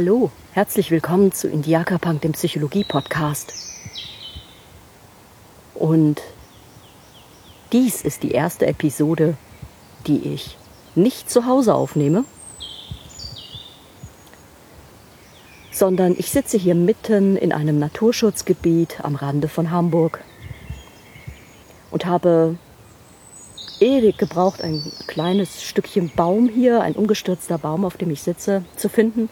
Hallo, herzlich willkommen zu Indiaka Punk, dem Psychologie-Podcast. Und dies ist die erste Episode, die ich nicht zu Hause aufnehme, sondern ich sitze hier mitten in einem Naturschutzgebiet am Rande von Hamburg und habe ewig gebraucht, ein kleines Stückchen Baum hier, ein umgestürzter Baum, auf dem ich sitze, zu finden,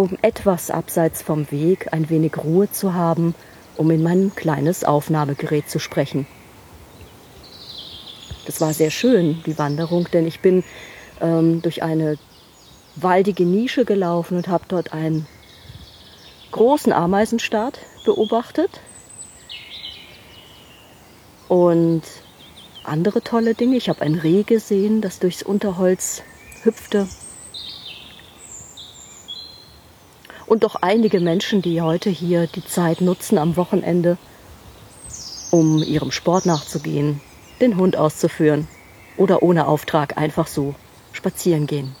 um etwas abseits vom Weg ein wenig Ruhe zu haben, um in mein kleines Aufnahmegerät zu sprechen. Das war sehr schön, die Wanderung, denn ich bin ähm, durch eine waldige Nische gelaufen und habe dort einen großen Ameisenstaat beobachtet. Und andere tolle Dinge. Ich habe ein Reh gesehen, das durchs Unterholz hüpfte. Und doch einige Menschen, die heute hier die Zeit nutzen am Wochenende, um ihrem Sport nachzugehen, den Hund auszuführen oder ohne Auftrag einfach so spazieren gehen.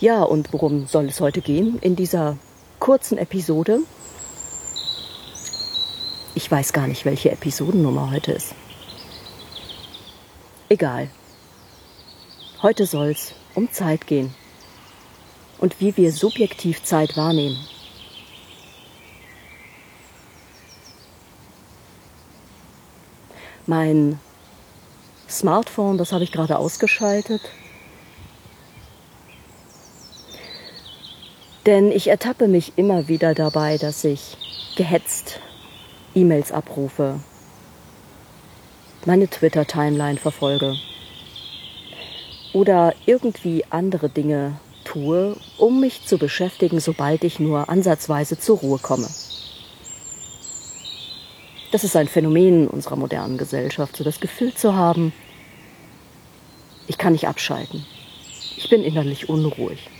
Ja, und worum soll es heute gehen in dieser kurzen Episode? Ich weiß gar nicht, welche Episodennummer heute ist. Egal. Heute soll es um Zeit gehen und wie wir subjektiv Zeit wahrnehmen. Mein Smartphone, das habe ich gerade ausgeschaltet. Denn ich ertappe mich immer wieder dabei, dass ich gehetzt E-Mails abrufe, meine Twitter-Timeline verfolge oder irgendwie andere Dinge tue, um mich zu beschäftigen, sobald ich nur ansatzweise zur Ruhe komme. Das ist ein Phänomen unserer modernen Gesellschaft, so das Gefühl zu haben, ich kann nicht abschalten. Ich bin innerlich unruhig.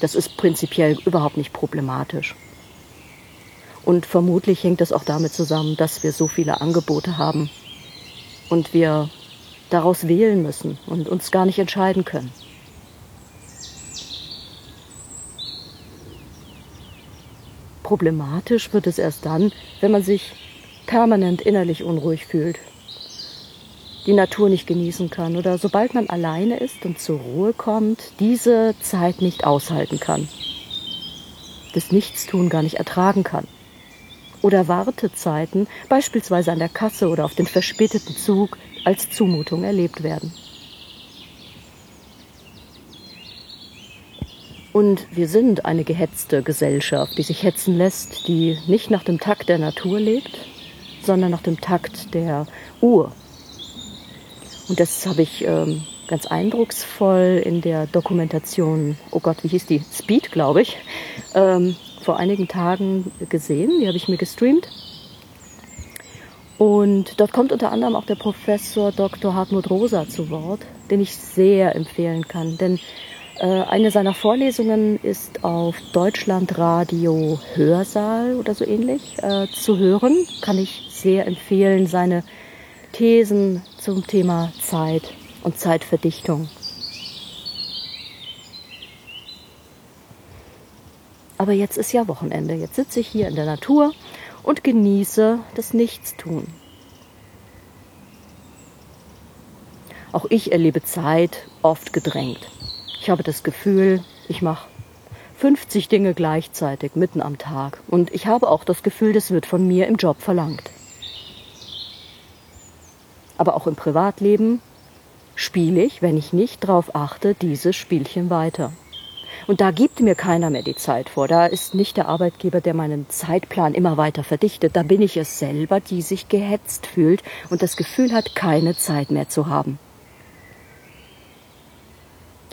Das ist prinzipiell überhaupt nicht problematisch. Und vermutlich hängt es auch damit zusammen, dass wir so viele Angebote haben und wir daraus wählen müssen und uns gar nicht entscheiden können. Problematisch wird es erst dann, wenn man sich permanent innerlich unruhig fühlt, die Natur nicht genießen kann oder sobald man alleine ist und zur Ruhe kommt, diese Zeit nicht aushalten kann, das Nichtstun gar nicht ertragen kann oder Wartezeiten, beispielsweise an der Kasse oder auf den verspäteten Zug, als Zumutung erlebt werden. Und wir sind eine gehetzte Gesellschaft, die sich hetzen lässt, die nicht nach dem Takt der Natur lebt, sondern nach dem Takt der Uhr. Und das habe ich ähm, ganz eindrucksvoll in der Dokumentation, oh Gott, wie hieß die? Speed, glaube ich, ähm, vor einigen Tagen gesehen. Die habe ich mir gestreamt. Und dort kommt unter anderem auch der Professor Dr. Hartmut Rosa zu Wort, den ich sehr empfehlen kann. Denn äh, eine seiner Vorlesungen ist auf Deutschlandradio Hörsaal oder so ähnlich äh, zu hören. Kann ich sehr empfehlen. Seine Thesen zum Thema Zeit und Zeitverdichtung Aber jetzt ist ja Wochenende. Jetzt sitze ich hier in der Natur und genieße das Nichtstun. Auch ich erlebe Zeit oft gedrängt. Ich habe das Gefühl, ich mache 50 Dinge gleichzeitig mitten am Tag. Und ich habe auch das Gefühl, das wird von mir im Job verlangt. Aber auch im Privatleben spiele ich, wenn ich nicht darauf achte, dieses Spielchen weiter. Und da gibt mir keiner mehr die Zeit vor. Da ist nicht der Arbeitgeber, der meinen Zeitplan immer weiter verdichtet. Da bin ich es selber, die sich gehetzt fühlt und das Gefühl hat, keine Zeit mehr zu haben.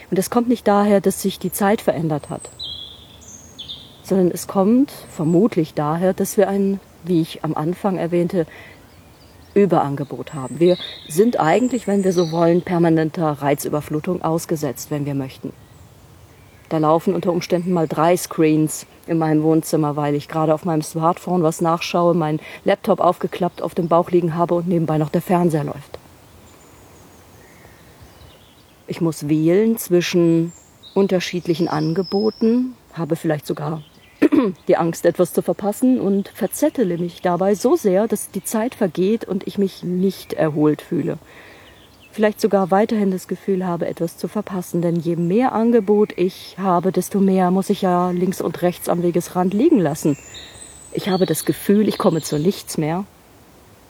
Und es kommt nicht daher, dass sich die Zeit verändert hat, sondern es kommt vermutlich daher, dass wir ein, wie ich am Anfang erwähnte, Überangebot haben. Wir sind eigentlich, wenn wir so wollen, permanenter Reizüberflutung ausgesetzt, wenn wir möchten. Da laufen unter Umständen mal drei Screens in meinem Wohnzimmer, weil ich gerade auf meinem Smartphone was nachschaue, meinen Laptop aufgeklappt auf dem Bauch liegen habe und nebenbei noch der Fernseher läuft. Ich muss wählen zwischen unterschiedlichen Angeboten, habe vielleicht sogar die Angst, etwas zu verpassen und verzettele mich dabei so sehr, dass die Zeit vergeht und ich mich nicht erholt fühle. Vielleicht sogar weiterhin das Gefühl habe, etwas zu verpassen, denn je mehr Angebot ich habe, desto mehr muss ich ja links und rechts am Wegesrand liegen lassen. Ich habe das Gefühl, ich komme zu nichts mehr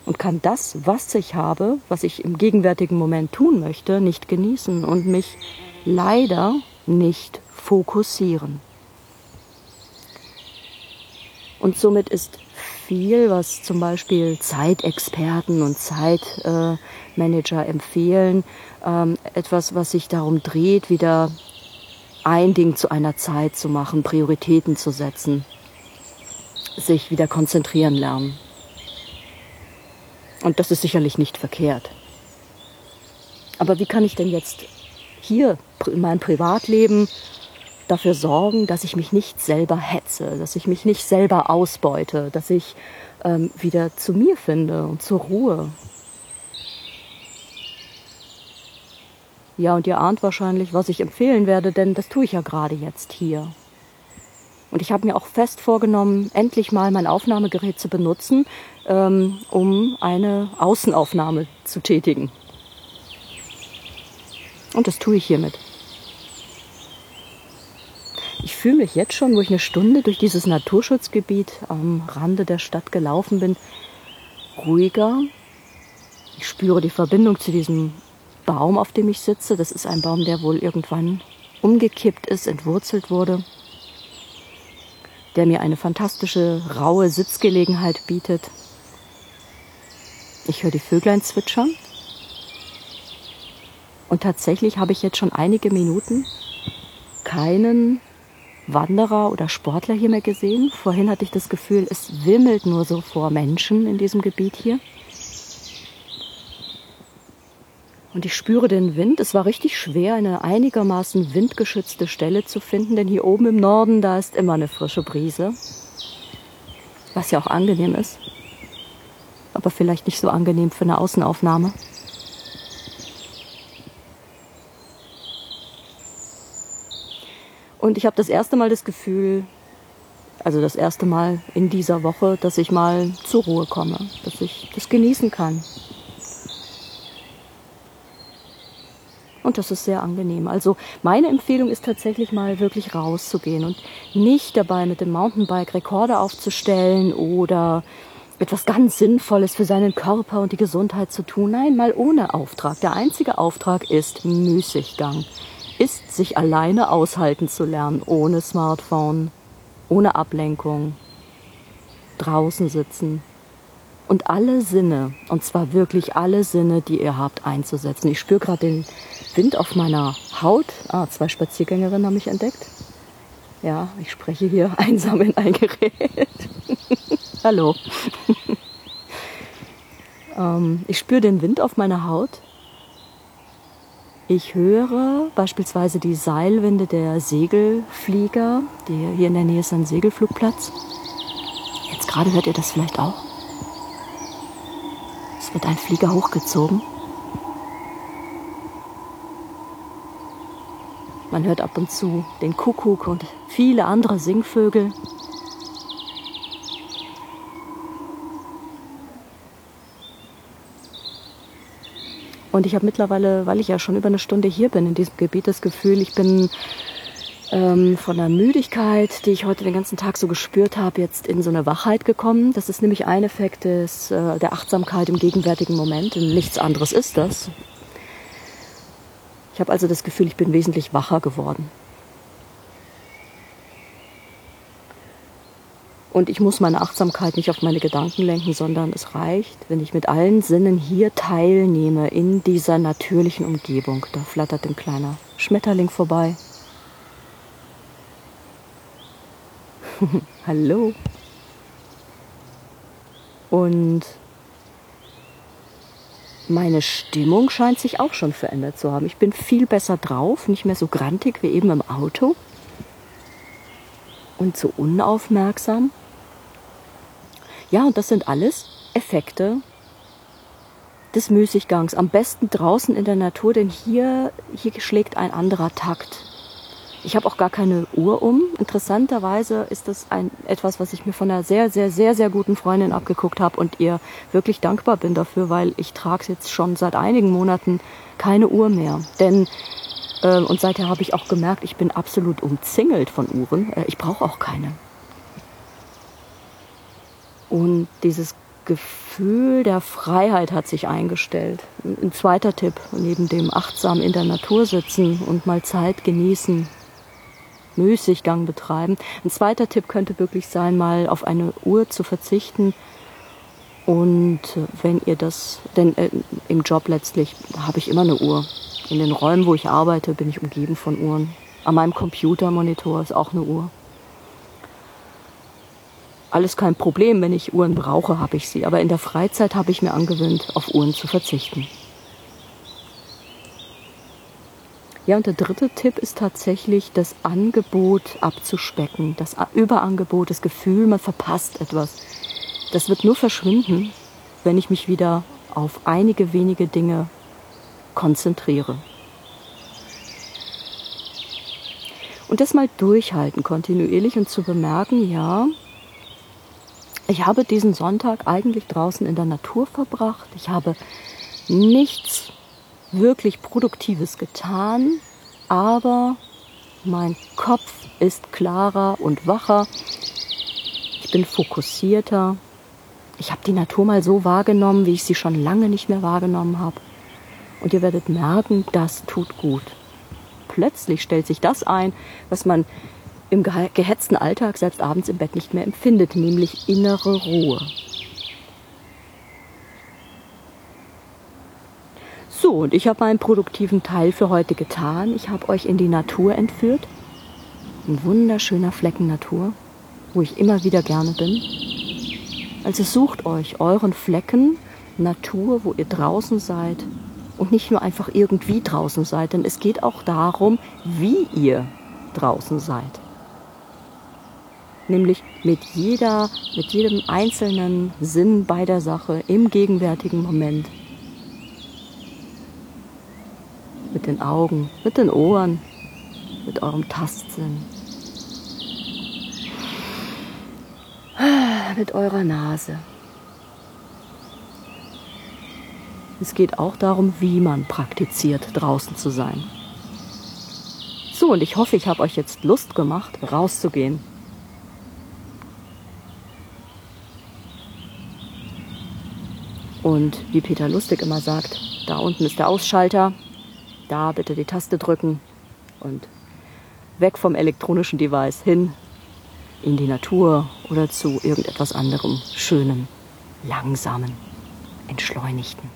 und kann das, was ich habe, was ich im gegenwärtigen Moment tun möchte, nicht genießen und mich leider nicht fokussieren. Und somit ist viel, was zum Beispiel Zeitexperten und Zeitmanager empfehlen, ähm, etwas, was sich darum dreht, wieder ein Ding zu einer Zeit zu machen, Prioritäten zu setzen, sich wieder konzentrieren lernen. Und das ist sicherlich nicht verkehrt. Aber wie kann ich denn jetzt hier in meinem Privatleben dafür sorgen, dass ich mich nicht selber hetze, dass ich mich nicht selber ausbeute, dass ich ähm, wieder zu mir finde und zur Ruhe. Ja, und ihr ahnt wahrscheinlich, was ich empfehlen werde, denn das tue ich ja gerade jetzt hier. Und ich habe mir auch fest vorgenommen, endlich mal mein Aufnahmegerät zu benutzen, ähm, um eine Außenaufnahme zu tätigen. Und das tue ich hiermit. Fühle mich jetzt schon, wo ich eine Stunde durch dieses Naturschutzgebiet am Rande der Stadt gelaufen bin, ruhiger. Ich spüre die Verbindung zu diesem Baum, auf dem ich sitze. Das ist ein Baum, der wohl irgendwann umgekippt ist, entwurzelt wurde, der mir eine fantastische, raue Sitzgelegenheit bietet. Ich höre die Vöglein zwitschern. Und tatsächlich habe ich jetzt schon einige Minuten keinen Wanderer oder Sportler hier mehr gesehen. Vorhin hatte ich das Gefühl, es wimmelt nur so vor Menschen in diesem Gebiet hier. Und ich spüre den Wind. Es war richtig schwer, eine einigermaßen windgeschützte Stelle zu finden, denn hier oben im Norden, da ist immer eine frische Brise. Was ja auch angenehm ist. Aber vielleicht nicht so angenehm für eine Außenaufnahme. Und ich habe das erste Mal das Gefühl, also das erste Mal in dieser Woche, dass ich mal zur Ruhe komme, dass ich das genießen kann. Und das ist sehr angenehm. Also meine Empfehlung ist tatsächlich mal wirklich rauszugehen und nicht dabei mit dem Mountainbike Rekorde aufzustellen oder etwas ganz Sinnvolles für seinen Körper und die Gesundheit zu tun. Nein, mal ohne Auftrag. Der einzige Auftrag ist Müßiggang ist, sich alleine aushalten zu lernen, ohne Smartphone, ohne Ablenkung, draußen sitzen und alle Sinne, und zwar wirklich alle Sinne, die ihr habt, einzusetzen. Ich spüre gerade den Wind auf meiner Haut. Ah, zwei Spaziergängerinnen haben mich entdeckt. Ja, ich spreche hier einsam in ein Gerät. Hallo. ähm, ich spüre den Wind auf meiner Haut ich höre beispielsweise die Seilwinde der Segelflieger, die hier in der Nähe ist ein Segelflugplatz. Jetzt gerade hört ihr das vielleicht auch. Es wird ein Flieger hochgezogen. Man hört ab und zu den Kuckuck und viele andere Singvögel. Und ich habe mittlerweile, weil ich ja schon über eine Stunde hier bin in diesem Gebiet, das Gefühl, ich bin ähm, von der Müdigkeit, die ich heute den ganzen Tag so gespürt habe, jetzt in so eine Wachheit gekommen. Das ist nämlich ein Effekt des, äh, der Achtsamkeit im gegenwärtigen Moment. Und nichts anderes ist das. Ich habe also das Gefühl, ich bin wesentlich wacher geworden. Und ich muss meine Achtsamkeit nicht auf meine Gedanken lenken, sondern es reicht, wenn ich mit allen Sinnen hier teilnehme in dieser natürlichen Umgebung. Da flattert ein kleiner Schmetterling vorbei. Hallo. Und meine Stimmung scheint sich auch schon verändert zu haben. Ich bin viel besser drauf, nicht mehr so grantig wie eben im Auto und so unaufmerksam. Ja, und das sind alles Effekte des Müßiggangs. Am besten draußen in der Natur, denn hier, hier schlägt ein anderer Takt. Ich habe auch gar keine Uhr um. Interessanterweise ist das ein, etwas, was ich mir von einer sehr, sehr, sehr, sehr guten Freundin abgeguckt habe und ihr wirklich dankbar bin dafür, weil ich trage jetzt schon seit einigen Monaten keine Uhr mehr. Denn äh, und seither habe ich auch gemerkt, ich bin absolut umzingelt von Uhren. Äh, ich brauche auch keine. Und dieses Gefühl der Freiheit hat sich eingestellt. Ein zweiter Tipp, neben dem achtsam in der Natur sitzen und mal Zeit genießen, Müßiggang betreiben. Ein zweiter Tipp könnte wirklich sein, mal auf eine Uhr zu verzichten. Und wenn ihr das, denn äh, im Job letztlich habe ich immer eine Uhr. In den Räumen, wo ich arbeite, bin ich umgeben von Uhren. An meinem Computermonitor ist auch eine Uhr. Alles kein Problem, wenn ich Uhren brauche, habe ich sie. Aber in der Freizeit habe ich mir angewöhnt, auf Uhren zu verzichten. Ja, und der dritte Tipp ist tatsächlich das Angebot abzuspecken, das Überangebot, das Gefühl, man verpasst etwas. Das wird nur verschwinden, wenn ich mich wieder auf einige wenige Dinge konzentriere. Und das mal durchhalten kontinuierlich und zu bemerken, ja, ich habe diesen Sonntag eigentlich draußen in der Natur verbracht. Ich habe nichts wirklich Produktives getan, aber mein Kopf ist klarer und wacher. Ich bin fokussierter. Ich habe die Natur mal so wahrgenommen, wie ich sie schon lange nicht mehr wahrgenommen habe. Und ihr werdet merken, das tut gut. Plötzlich stellt sich das ein, was man im gehetzten Alltag selbst abends im Bett nicht mehr empfindet, nämlich innere Ruhe. So, und ich habe meinen produktiven Teil für heute getan. Ich habe euch in die Natur entführt. Ein wunderschöner Flecken Natur, wo ich immer wieder gerne bin. Also sucht euch euren Flecken Natur, wo ihr draußen seid und nicht nur einfach irgendwie draußen seid, denn es geht auch darum, wie ihr draußen seid. Nämlich mit jeder, mit jedem einzelnen Sinn bei der Sache im gegenwärtigen Moment. mit den Augen, mit den Ohren, mit eurem Tastsinn, mit eurer Nase. Es geht auch darum, wie man praktiziert, draußen zu sein. So, und ich hoffe, ich habe euch jetzt Lust gemacht, rauszugehen. Und wie Peter Lustig immer sagt, da unten ist der Ausschalter, da bitte die Taste drücken und weg vom elektronischen Device hin in die Natur oder zu irgendetwas anderem Schönen, Langsamen, Entschleunigten.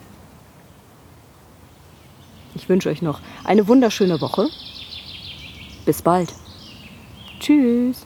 Ich wünsche euch noch eine wunderschöne Woche. Bis bald. Tschüss.